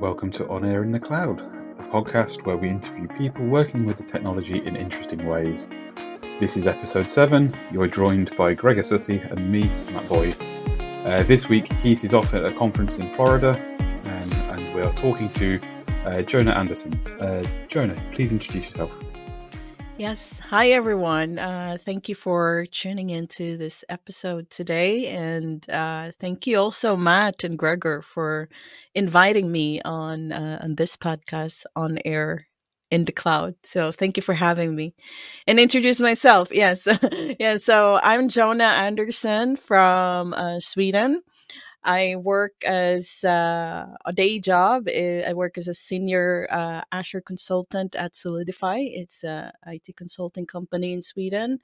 Welcome to On Air in the Cloud, a podcast where we interview people working with the technology in interesting ways. This is episode 7. You're joined by Gregor Suttie and me, Matt Boyd. Uh, this week, Keith is off at a conference in Florida, um, and we are talking to uh, Jonah Andersson. Uh, Jonah, please introduce yourself. Yes. Hi, everyone. Uh, thank you for tuning into this episode today. And uh, thank you also, Matt and Gregor, for inviting me on, uh, on this podcast on air in the cloud. So thank you for having me and introduce myself. Yes. yeah. So I'm Jonah Andersson from uh, Sweden. I work as uh, a day job. Eh, I work as a senior uh, Azure consultant at Solidify. It's a IT consulting company in Sweden.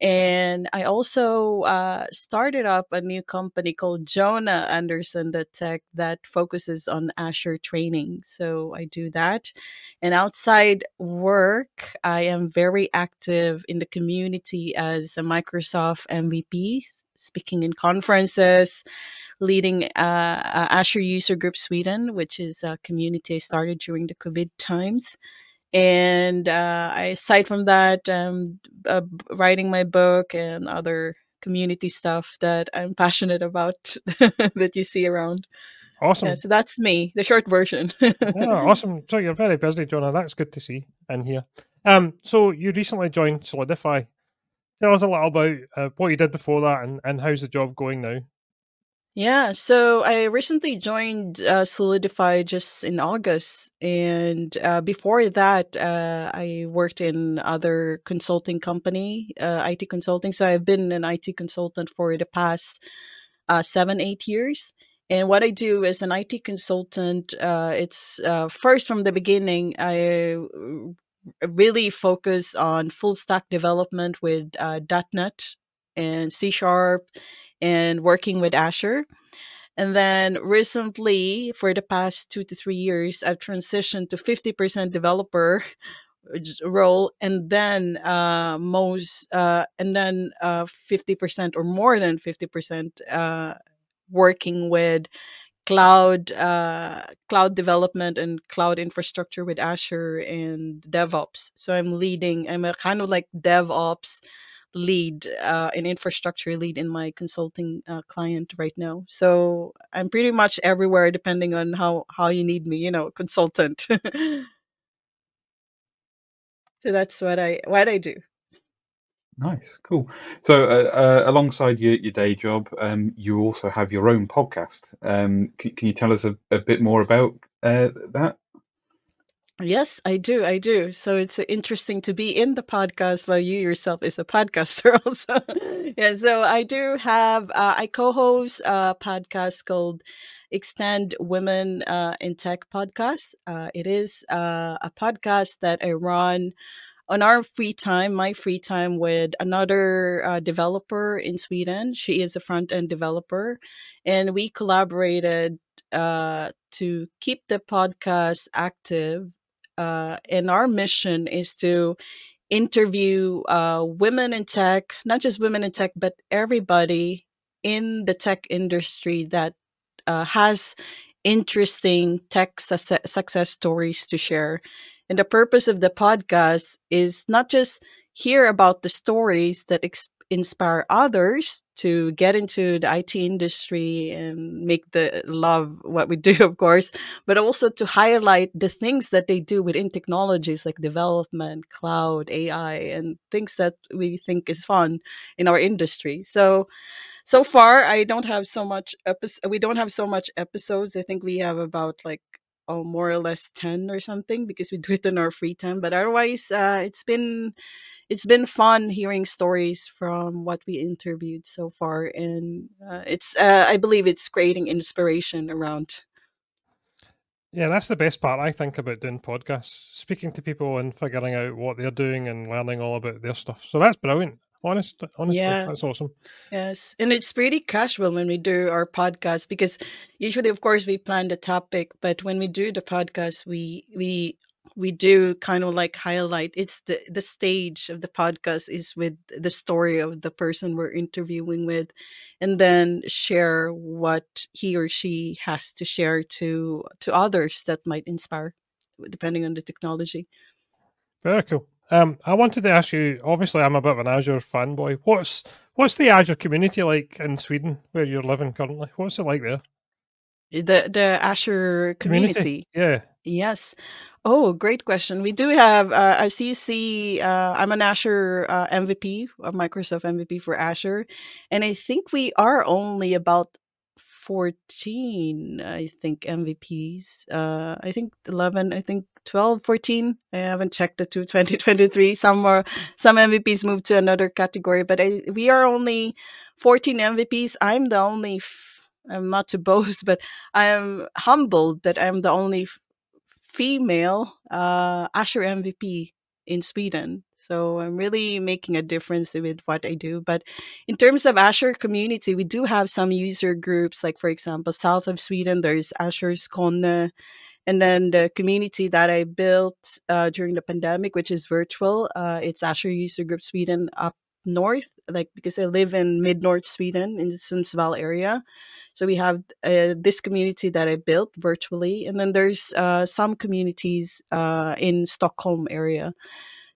And I also uh, started up a new company called Jonah Andersson Tech that focuses on Azure training. So I do that. And outside work, I am very active in the community as a Microsoft MVP, speaking in conferences, leading uh, uh, Azure User Group Sweden, which is a community I started during the COVID times. And uh, I, aside from that, um, uh, writing my book and other community stuff that I'm passionate about that you see around. Awesome. Yeah, so that's me, the short version. yeah, awesome. So you're very busy, Jonah. That's good to see and hear. Um, so you recently joined Solidify. Tell us a little about uh, what you did before that and, and how's the job going now? Yeah, so I recently joined uh, Solidify just in August, and uh, before that, uh, I worked in other consulting company, uh, IT consulting. So I've been an IT consultant for the past uh, seven, eight years. And what I do as an IT consultant, uh, it's first from the beginning, I really focus on full stack development with .NET and C Sharp and working with Azure. And then recently, for the past two to three years, I've transitioned to 50% developer role and then uh, most uh, and then uh, 50% or more than 50% uh, working with cloud uh, cloud development and cloud infrastructure with azure and devops. So i'm leading i'm a kind of like devops lead uh, an infrastructure lead in my consulting uh, client right now. So i'm pretty much everywhere depending on how how you need me you know consultant. So that's what i what i do nice cool so uh, uh, alongside your, your day job um, you also have your own podcast um, can, can you tell us a, a bit more about uh, that Yes, I do. I do. So it's interesting to be in the podcast while you yourself is a podcaster also. yeah. So I do have, uh, I co-host a podcast called Extend Women uh, in Tech podcast. Uh, it is uh, a podcast that I run on our free time, my free time with another uh, developer in Sweden. She is a front end developer, and we collaborated uh, to keep the podcast active uh, and our mission is to interview uh, women in tech, not just women in tech, but everybody in the tech industry that uh, has interesting tech su- success stories to share. And the purpose of the podcast is not just hear about the stories that ex- inspire others to get into the IT industry and make the love what we do, of course, but also to highlight the things that they do within technologies like development, cloud, AI, and things that we think is fun in our industry. So, so far, I don't have so much episode. We don't have so much episodes. I think we have about like oh, more or less 10 or something because we do it in our free time but otherwise uh, it's been it's been fun hearing stories from what we interviewed so far and uh, it's uh, i believe it's creating inspiration around. Yeah that's the best part i think about doing podcasts speaking to people and figuring out what they're doing and learning all about their stuff so that's brilliant honest honestly yeah. that's awesome. Yes and it's pretty casual when we do our podcast because usually of course we plan the topic but when we do the podcast we we we do kind of like highlight. It's the the stage of the podcast is with the story of the person we're interviewing with and then share what he or she has to share to to others that might inspire depending on the technology. Very cool um i wanted to ask you obviously i'm a bit of an azure fanboy what's what's the azure community like in sweden where you're living currently what's it like there the the azure community, community. yeah Yes. Oh, great question. We do have uh, a CC. Uh, I'm an Azure uh, MVP, a Microsoft MVP for Azure, and I think we are only about 14. I think MVPs. Uh, I think 11. I think 12, 14. I haven't checked it to 2023. Some more, some MVPs moved to another category, but I, we are only 14 MVPs. I'm the only. F- I'm not to boast, but I am humbled that I'm the only female uh, MVP in Sweden. So I'm really making a difference with what I do. But in terms of Azure community, we do have some user groups, like for example, south of Sweden, there's Azure Skåne. And then the community that I built uh, during the pandemic, which is virtual, uh, it's Azure User Group Sweden up north, like because I live in mid north Sweden in the Sundsvall area. So we have uh, this community that I built virtually, and then there's uh, some communities uh, in Stockholm area.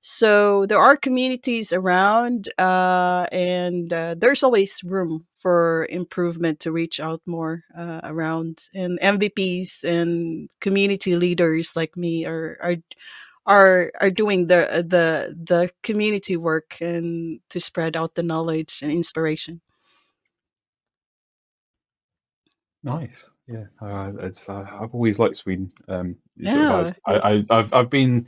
So there are communities around, uh, and uh, there's always room for improvement to reach out more uh, around. And MVPs and community leaders like me are are are are doing the uh, the the community work and to spread out the knowledge and inspiration. Nice, yeah. Uh, it's uh, I've always liked Sweden. Um, yeah, sort of I, I, have I've been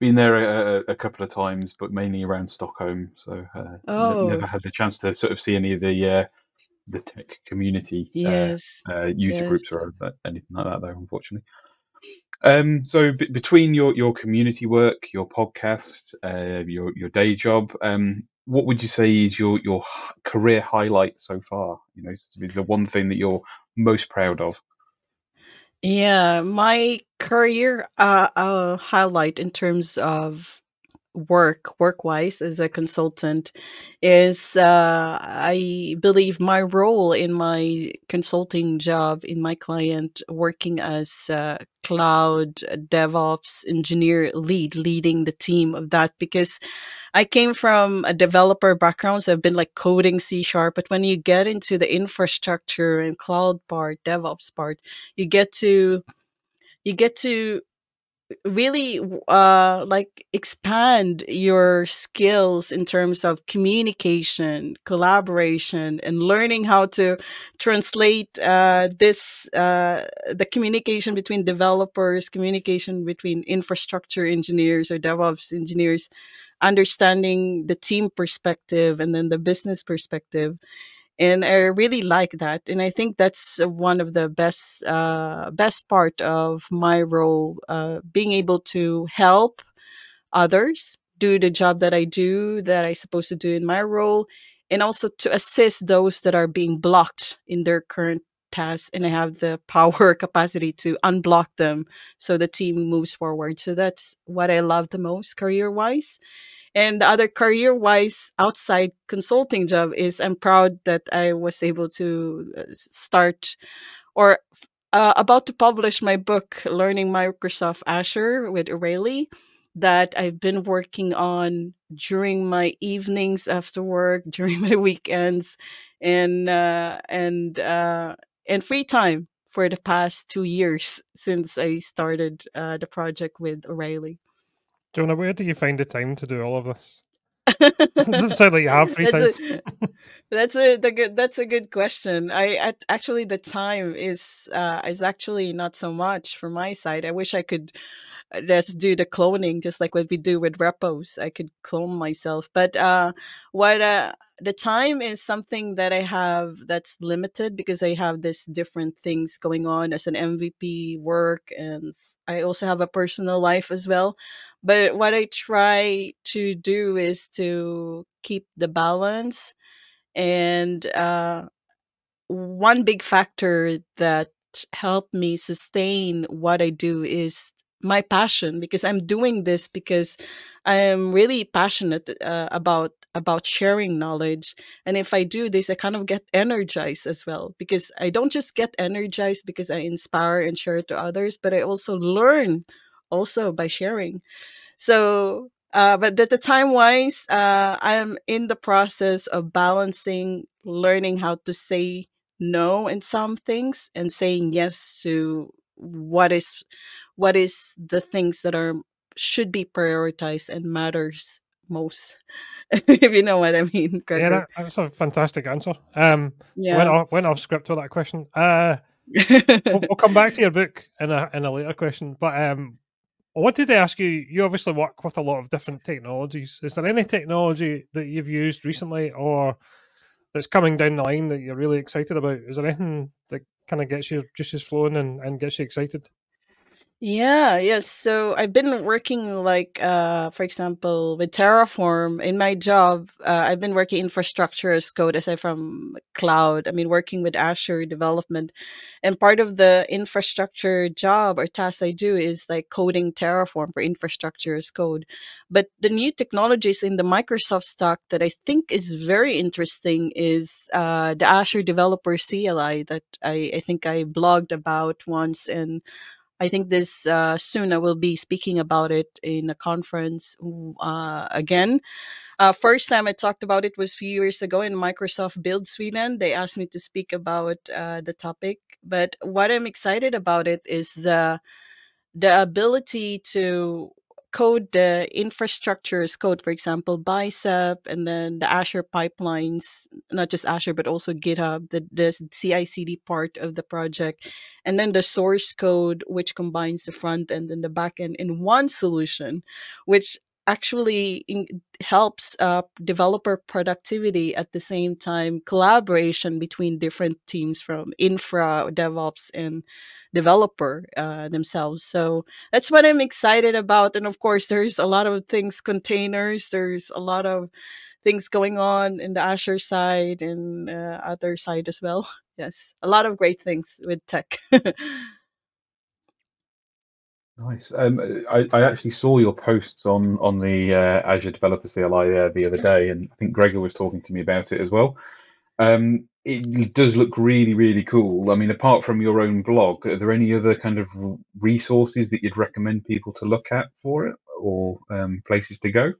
been there a, a, couple of times, but mainly around Stockholm. So uh, oh. never had the chance to sort of see any of the uh, the tech community uh, yes. uh, user yes. groups or anything like that, though. Unfortunately. Um, so b- between your, your community work, your podcast, uh, your your day job, um, what would you say is your your career highlight so far? You know, is, is the one thing that you're most proud of? Yeah, my career uh, uh, highlight in terms of work work wise as a consultant is uh, i believe my role in my consulting job in my client working as cloud devops engineer lead leading the team of that because i came from a developer background so i've been like coding c sharp but when you get into the infrastructure and cloud part devops part you get to you get to really uh like expand your skills in terms of communication collaboration and learning how to translate uh this uh the communication between developers communication between infrastructure engineers or devops engineers understanding the team perspective and then the business perspective and I really like that. And I think that's one of the best uh, best part of my role, uh, being able to help others do the job that I do that I supposed to do in my role, and also to assist those that are being blocked in their current tasks. And I have the power capacity to unblock them so the team moves forward. So that's what I love the most career wise. And the other career wise outside consulting job is I'm proud that I was able to uh, start or uh, about to publish my book, Learning Microsoft Azure with O'Reilly, that I've been working on during my evenings after work, during my weekends, and uh, and uh, and free time for the past two years since I started uh, the project with O'Reilly. Jonah, where do you find the time to do all of this? doesn't sound like you have free time. That's a, that's a that's a good question. I, I actually the time is uh, is actually not so much for my side. I wish I could uh, just do the cloning just like what we do with repos. I could clone myself, but uh, what uh, the time is something that I have that's limited because I have this different things going on as an MVP work and I also have a personal life as well. But what I try to do is to keep the balance. And uh, one big factor that helped me sustain what I do is my passion because I'm doing this because I am really passionate uh, about about sharing knowledge. And if I do this I kind of get energized as well because I don't just get energized because I inspire and share it to others but I also learn also by sharing. So uh, but at the time wise uh, I am in the process of balancing learning how to say no in some things and saying yes to what is what is the things that are should be prioritized and matters most if you know what i mean Yeah, that, that's a fantastic answer. Um, went yeah off, went off script with that question. Uh, we'll, we'll come back to your book in a in a later question. But um, I wanted to ask you. You obviously work with a lot of different technologies. Is there any technology that you've used recently, or that's coming down the line that you're really excited about? Is there anything that kind of gets your juices flowing and, and gets you excited? Yeah, yes. So I've been working like uh for example with Terraform in my job. Uh, I've been working infrastructure as code aside from cloud. I mean working with Azure development. And part of the infrastructure job or task I do is like coding Terraform for infrastructure as code. But the new technologies in the Microsoft stack that I think is very interesting is uh the Azure Developer CLI that I, I think I blogged about once and I think this uh, soon I will be speaking about it in a conference uh, again. Uh, first time I talked about it was a few years ago in Microsoft Build Sweden. They asked me to speak about uh, the topic, but what I'm excited about it is the the ability to code the infrastructure as code, for example, Bicep, and then the Azure pipelines, not just Azure, but also GitHub, the, the CI CD part of the project, and then the source code, which combines the front end and the back end in one solution, which actually in, helps uh, developer productivity at the same time collaboration between different teams from infra devops and developer uh, themselves. So that's what i'm excited about and of course there's a lot of things containers there's a lot of things going on in the azure side and uh, other side as well. Yes a lot of great things with tech Nice. Um, I, I actually saw your posts on on the uh, Azure Developer CLI uh, the other day, and I think Gregor was talking to me about it as well. Um, it does look really, really cool. I mean, apart from your own blog, are there any other kind of resources that you'd recommend people to look at for it, or um, places to go?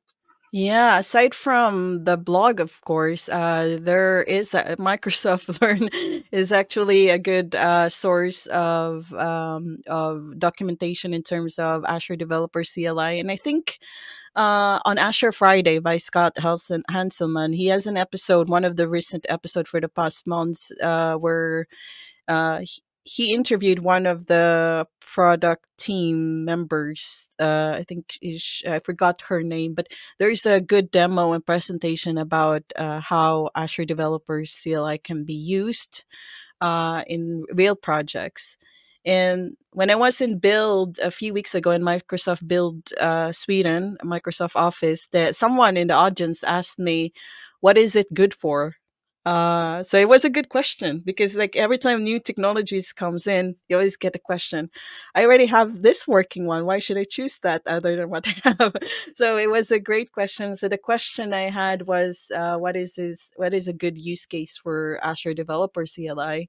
Yeah, aside from the blog, of course, uh, there is a, Microsoft Learn is actually a good uh, source of um, of documentation in terms of Azure Developer CLI, and I think uh, on Azure Friday by Scott Hanselman, Hanselman, he has an episode, one of the recent episode for the past months, uh, where uh, he, interviewed one of the product team members. Uh, I think is, I forgot her name, but there's a good demo and presentation about uh, how Azure Developers CLI can be used uh, in real projects. And when I was in Build a few weeks ago in Microsoft Build uh, Sweden, Microsoft Office, that someone in the audience asked me, "What is it good for?" Uh, so it was a good question because like every time new technologies comes in, you always get a question. I already have this working one. Why should I choose that other than what I have? so it was a great question. So the question I had was, uh, what is this, what is a good use case for Azure Developer CLI?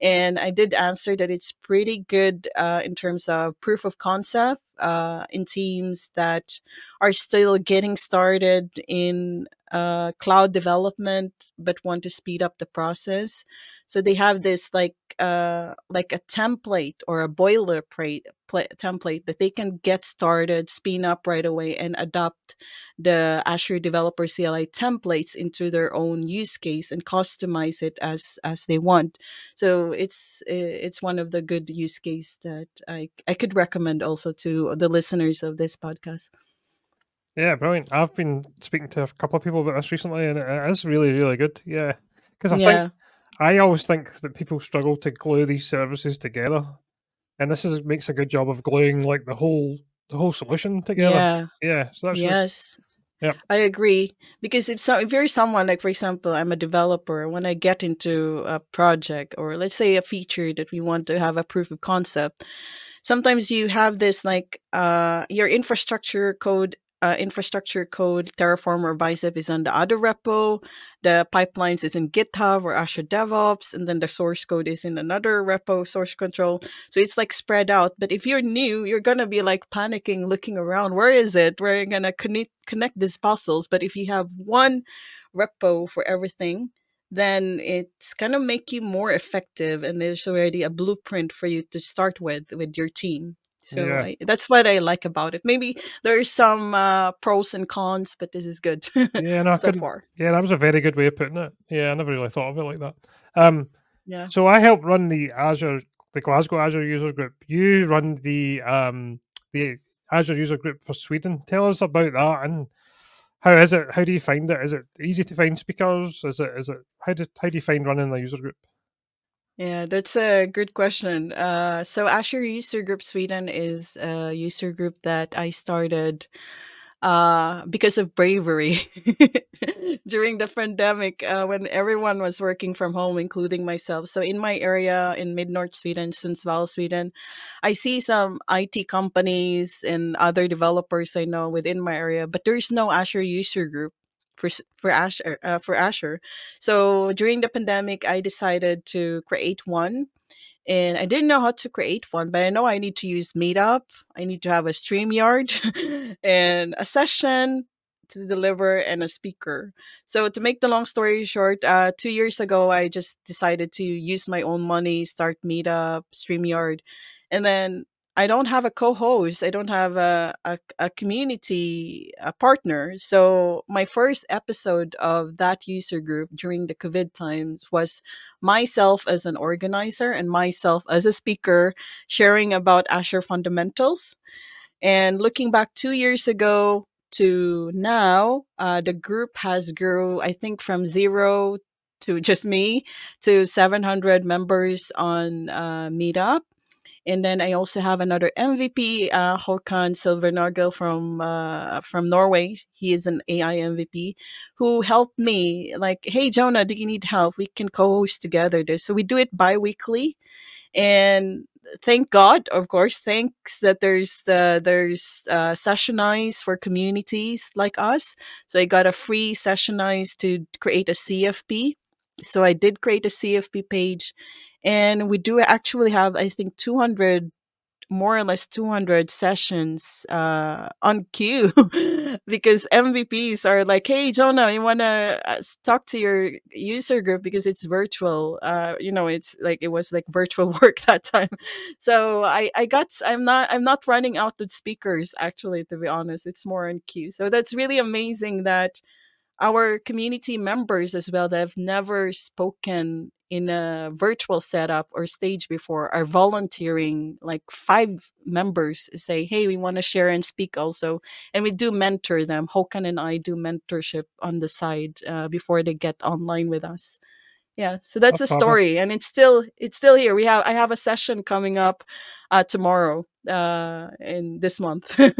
And I did answer that it's pretty good uh, in terms of proof of concept uh, in teams that are still getting started in uh, cloud development but want to speed up the process. So they have this like uh, like a template or a boilerplate pla- template that they can get started spin up right away and adopt the azure developer cli templates into their own use case and customize it as as they want. So it's it's one of the good use case that i i could recommend also to the listeners of this podcast Yeah, brilliant. I've been speaking to a couple of people about this recently, and it is really, really good. Yeah, because I yeah think I always think that people struggle to glue these services together, and this is makes a good job of gluing like the whole the whole solution together. yeah Yeah, so that's yes yeah. I agree because if so, if you're someone like, for example, I'm a developer. When I get into a project or let's say a feature that we want to have a proof of concept, sometimes you have this like uh, your infrastructure code uh, infrastructure code, Terraform or Bicep is on the other repo. The pipelines is in GitHub or Azure DevOps, and then the source code is in another repo, source control. So it's like spread out. But if you're new, you're gonna be like panicking, looking around. Where is it? Where are you gonna connect connect these puzzles. But if you have one repo for everything, then it's gonna make you more effective, and there's already a blueprint for you to start with with your team. So Yeah. I, that's what I like about it. Maybe there's some uh, pros and cons, but this is good Yeah, no, so far. Yeah, that was a very good way of putting it. Yeah, I never really thought of it like that. Um, Yeah. so I help run the Azure, the Glasgow Azure user group. You run the um the Azure user group for Sweden. Tell us about that and how is it? How do you find it? Is it easy to find speakers? Is it is it how do how do you find running the user group? Yeah, that's a good question. Uh, so Azure User Group Sweden is a user group that I started uh, because of bravery during the pandemic uh, when everyone was working from home, including myself. So in my area in mid North Sweden, Sundsvall, Sweden, I see some IT companies and other developers I know within my area, but there's no Azure User Group for for Azure uh, for Azure. So during the pandemic, I decided to create one. And I didn't know how to create one, but I know I need to use Meetup. I need to have a StreamYard and a session to deliver and a speaker. So to make the long story short, uh, two years ago, I just decided to use my own money, start Meetup, StreamYard, and then I don't have a co-host. I don't have a, a, a community a partner. So my first episode of that user group during the COVID times was myself as an organizer and myself as a speaker sharing about Azure fundamentals. And looking back two years ago to now, uh, the group has grew, I think, from zero to just me to 700 members on uh, Meetup. And then I also have another MVP, uh, Håkan Silvernagel from uh, from Norway. He is an AI MVP who helped me. Like, hey Jonah, do you need help? We can co-host together this. So we do it bi-weekly, and thank God, of course, thanks that there's the there's uh, Sessionize for communities like us. So I got a free Sessionize to create a CFP. So I did create a CFP page, and we do actually have I think 200 more or less 200 sessions uh, on queue because MVPs are like, hey, Jonah, you want to uh, talk to your user group because it's virtual. Uh, you know, it's like it was like virtual work that time. So I, I got, I'm not, I'm not running out of speakers actually, to be honest. It's more on queue. So that's really amazing that our community members as well that have never spoken in a virtual setup or stage before are volunteering like five members say hey we want to share and speak also and we do mentor them. Håkan and i do mentorship on the side uh, before they get online with us. Yeah so that's That's a story and it's still it's still here. We have i have a session coming up uh tomorrow uh in this month.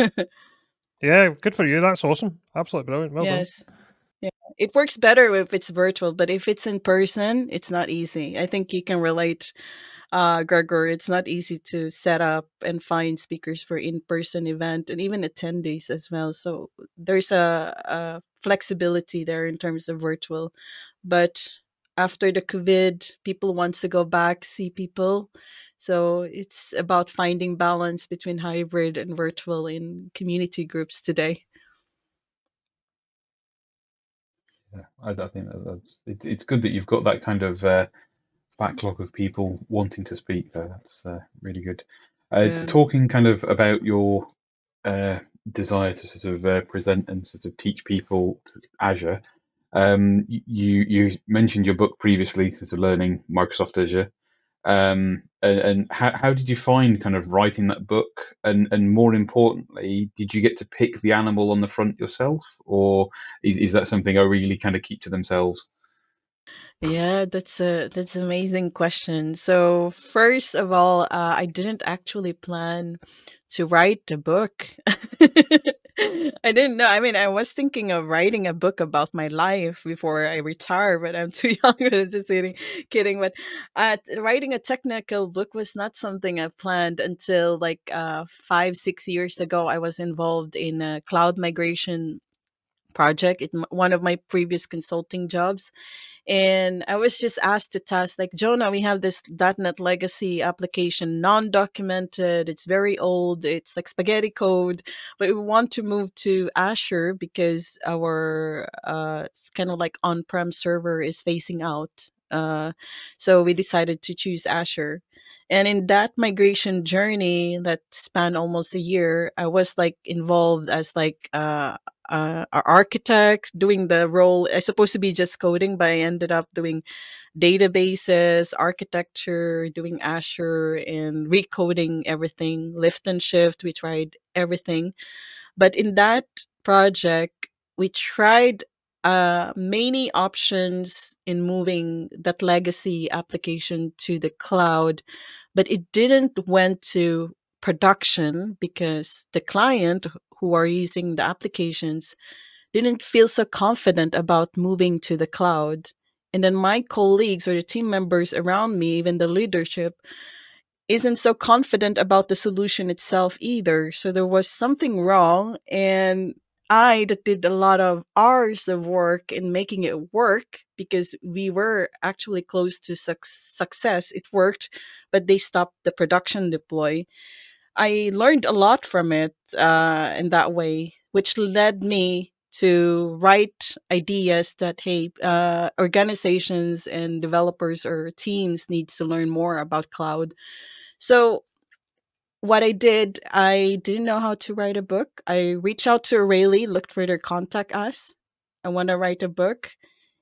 Yeah, good for you. That's awesome. Absolutely brilliant. Well yes. yeah it works better if it's virtual but if it's in person it's not easy. I think you can relate uh gregor it's not easy to set up and find speakers for in-person event and even attendees as well so there's a, a flexibility there in terms of virtual but after the covid people wants to go back see people so it's about finding balance between hybrid and virtual in community groups today Yeah, I, I think that that's it's it's good that you've got that kind of uh, backlog of people wanting to speak. Though that's uh, really good. Uh, Yeah. Talking kind of about your uh, desire to sort of uh, present and sort of teach people to Azure. Um, you you mentioned your book previously, sort of learning Microsoft Azure. Um, and, and how how did you find kind of writing that book? And and more importantly, did you get to pick the animal on the front yourself, or is is that something I really kind of keep to themselves? Yeah, that's a that's an amazing question. So first of all, uh, I didn't actually plan to write the book. I didn't know. I mean, I was thinking of writing a book about my life before I retire, but I'm too young. Just kidding, kidding. But uh, writing a technical book was not something I planned until like uh, five, six years ago. I was involved in a cloud migration project in one of my previous consulting jobs and I was just asked to test like Jonah, we have this .NET legacy application, non-documented. It's very old. It's like spaghetti code, but we want to move to Azure because our uh, kind of like on-prem server is phasing out. Uh, so we decided to choose Azure. And in that migration journey that spanned almost a year, I was like involved as like uh, uh, our architect doing the role. I supposed to be just coding, but I ended up doing databases, architecture, doing Azure, and recoding everything. Lift and shift, we tried everything. But in that project, we tried uh, many options in moving that legacy application to the cloud, but it didn't went to production because the client who are using the applications didn't feel so confident about moving to the cloud. And then my colleagues or the team members around me, even the leadership, isn't so confident about the solution itself either. So there was something wrong. And I that did a lot of hours of work in making it work because we were actually close to su- success. It worked, but they stopped the production deploy. I learned a lot from it uh, in that way, which led me to write ideas that hey, uh, organizations and developers or teams needs to learn more about cloud. So what I did, I didn't know how to write a book. I reached out to O'Reilly, looked for their contact us. I want to write a book.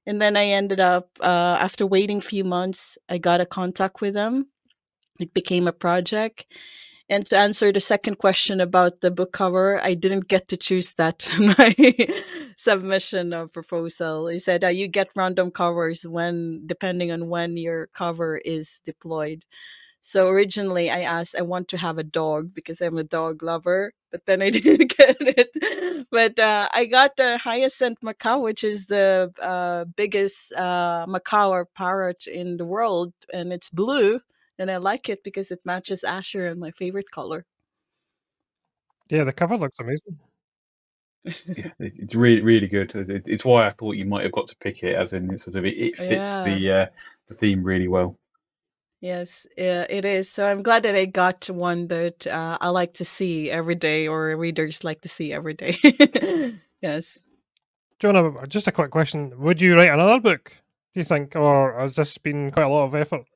And then I ended up, uh, after waiting a few months, I got a contact with them. It became a project. And to answer the second question about the book cover, I didn't get to choose that in my submission of proposal. He said uh, you get random covers when depending on when your cover is deployed. So originally I asked I want to have a dog because I'm a dog lover, but then I didn't get it. But uh, I got the hyacinth macaw, which is the uh, biggest uh, macaw or parrot in the world, and it's blue and I like it because it matches Azure and my favorite color. Yeah, the cover looks amazing. yeah, it's really really good. It's why I thought you might have got to pick it, as in sort of it, it fits yeah. the uh, the theme really well. Yes, yeah, it is. So I'm glad that I got one that uh, I like to see every day, or readers like to see every day. yes. Jonah, just a quick question: Would you write another book? Do you think, or has this been quite a lot of effort?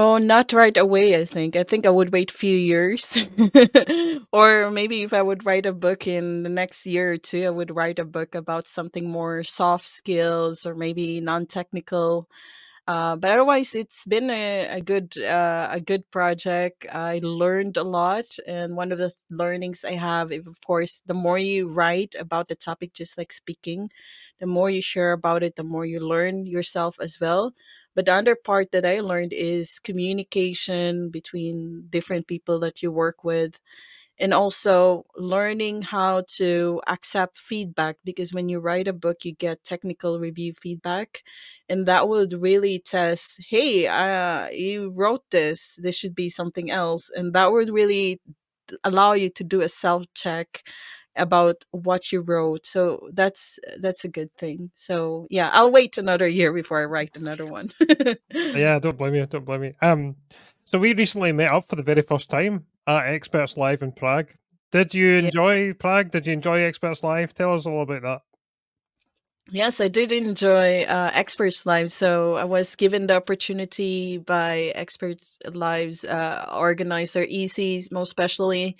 Oh, not right away, I think. I think I would wait a few years. or maybe if I would write a book in the next year or two, I would write a book about something more soft skills or maybe non-technical. Uh, but otherwise, it's been a, a good uh, a good project. I learned a lot, and one of the learnings I have, is, of course, the more you write about the topic, just like speaking, the more you share about it, the more you learn yourself as well. But the other part that I learned is communication between different people that you work with and also learning how to accept feedback because when you write a book you get technical review feedback and that would really test hey uh, you wrote this this should be something else and that would really allow you to do a self check about what you wrote so that's that's a good thing. So yeah i'll wait another year before i write another one. Yeah don't blame me don't blame me um so we recently met up for the very first time at experts live in prague. Did you enjoy yeah. prague? Did you enjoy experts live? Tell us all about that Yes, I did enjoy uh, Experts Live. So I was given the opportunity by Experts Live's uh, organizer, EC, most especially,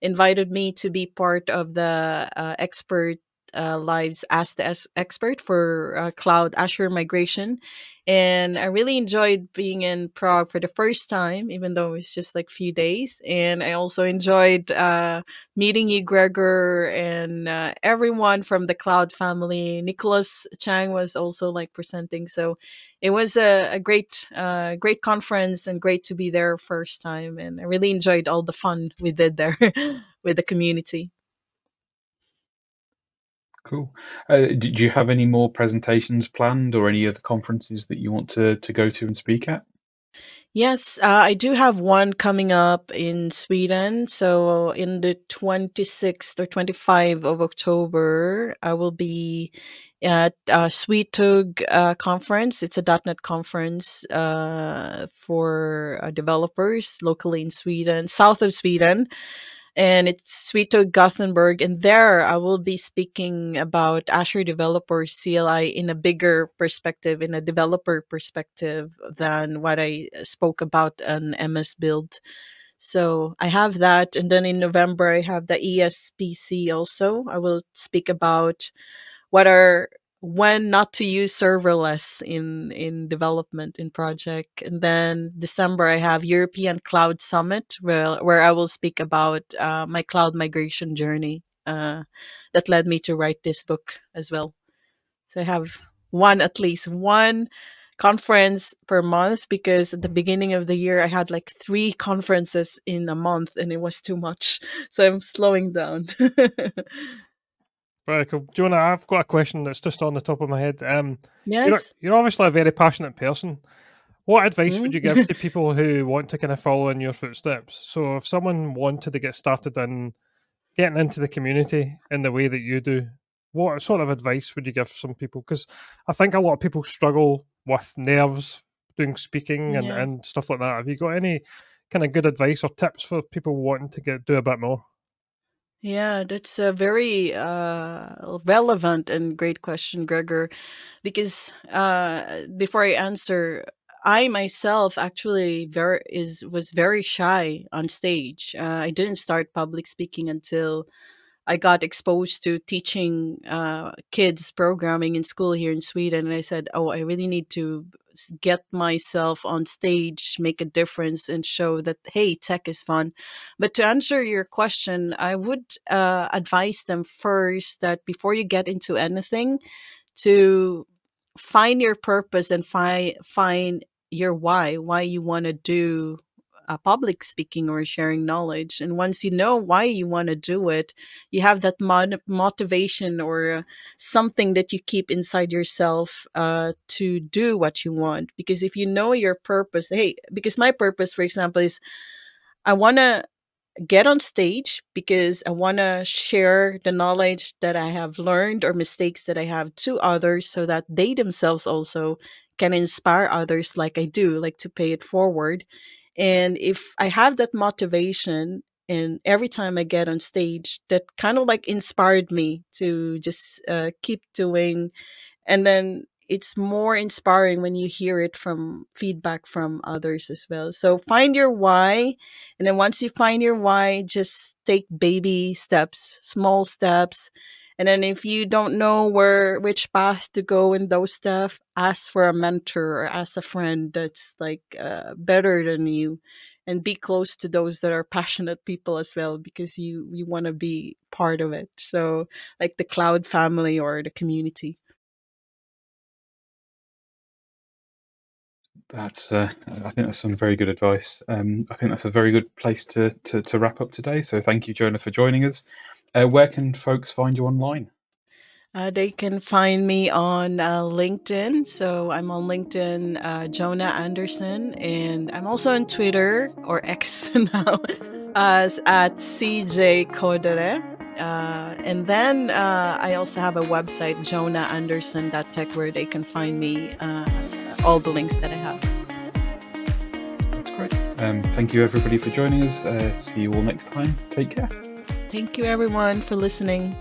invited me to be part of the uh, Expert uh, Lives Ask the Expert for uh, cloud Azure migration. And I really enjoyed being in Prague for the first time, even though it was just like a few days. And I also enjoyed uh, meeting you, Gregor, and uh, everyone from the cloud family. Nicholas Chang was also like presenting. So it was a, a great, uh, great conference and great to be there first time. And I really enjoyed all the fun we did there with the community. Cool. Uh, you have any more presentations planned or any other conferences that you want to, to go to and speak at? Yes, uh, I do have one coming up in Sweden. So in the 26th or 25th of October, I will be at uh, Swetugg uh, conference. It's a .NET conference uh, for uh, developers locally in Sweden, south of Sweden and it's Swetugg Gothenburg. And there I will be speaking about Azure Developer CLI in a bigger perspective, in a developer perspective than what I uh, spoke about an MS build. So I have that. And then in November, I have the ESPC also. I will speak about what are when not to use serverless in in development in project and then december i have european cloud summit where, where i will speak about uh, my cloud migration journey uh, that led me to write this book as well. So i have one at least one conference per month because at the beginning of the year i had like three conferences in a month and it was too much. So i'm slowing down Very cool. Jonah, I've got a question that's just on the top of my head. Um, yes. You're, you're obviously a very passionate person. What advice mm would you give to people who want to kind of follow in your footsteps? So, if someone wanted to get started in getting into the community in the way that you do, what sort of advice would you give some people? Because I think a lot of people struggle with nerves doing speaking and, yeah. and stuff like that. Have you got any kind of good advice or tips for people wanting to get do a bit more? Yeah, that's a very uh, relevant and great question, Gregor. Because uh, before I answer, I myself actually very is was very shy on stage. Uh, I didn't start public speaking until I got exposed to teaching uh, kids programming in school here in Sweden, and I said, "Oh, I really need to get myself on stage, make a difference, and show that hey, tech is fun." But to answer your question, I would uh, advise them first that before you get into anything, to find your purpose and find find your why, why you want to do uh, public speaking or sharing knowledge. And once you know why you want to do it, you have that mod- motivation or uh, something that you keep inside yourself uh, to do what you want. Because if you know your purpose, hey, because my purpose, for example, is I want to get on stage because I want to share the knowledge that I have learned or mistakes that I have to others so that they themselves also can inspire others like I do, like to pay it forward. And if I have that motivation, and every time I get on stage, that kind of like inspired me to just uh, keep doing. And then it's more inspiring when you hear it from feedback from others as well. So find your why. And then once you find your why, just take baby steps, small steps and then if you don't know where which path to go in those stuff, ask for a mentor or ask a friend that's like uh, better than you and be close to those that are passionate people as well because you you want to be part of it. So like the cloud family or the community. That's, uh, I think that's some very good advice. Um, I think that's a very good place to, to, to wrap up today. So thank you, Jonah, for joining us. Uh, where can folks find you online? Uh, they can find me on uh, LinkedIn. So I'm on LinkedIn, uh, Jonah Andersson, and I'm also on Twitter or X now as at CJ Kodere. Uh, and then uh, I also have a website, jonah.anderson.tech, where they can find me, uh, all the links that I have. That's great. Um, thank you, everybody, for joining us. see you all next time. Take care. Thank you, everyone, for listening.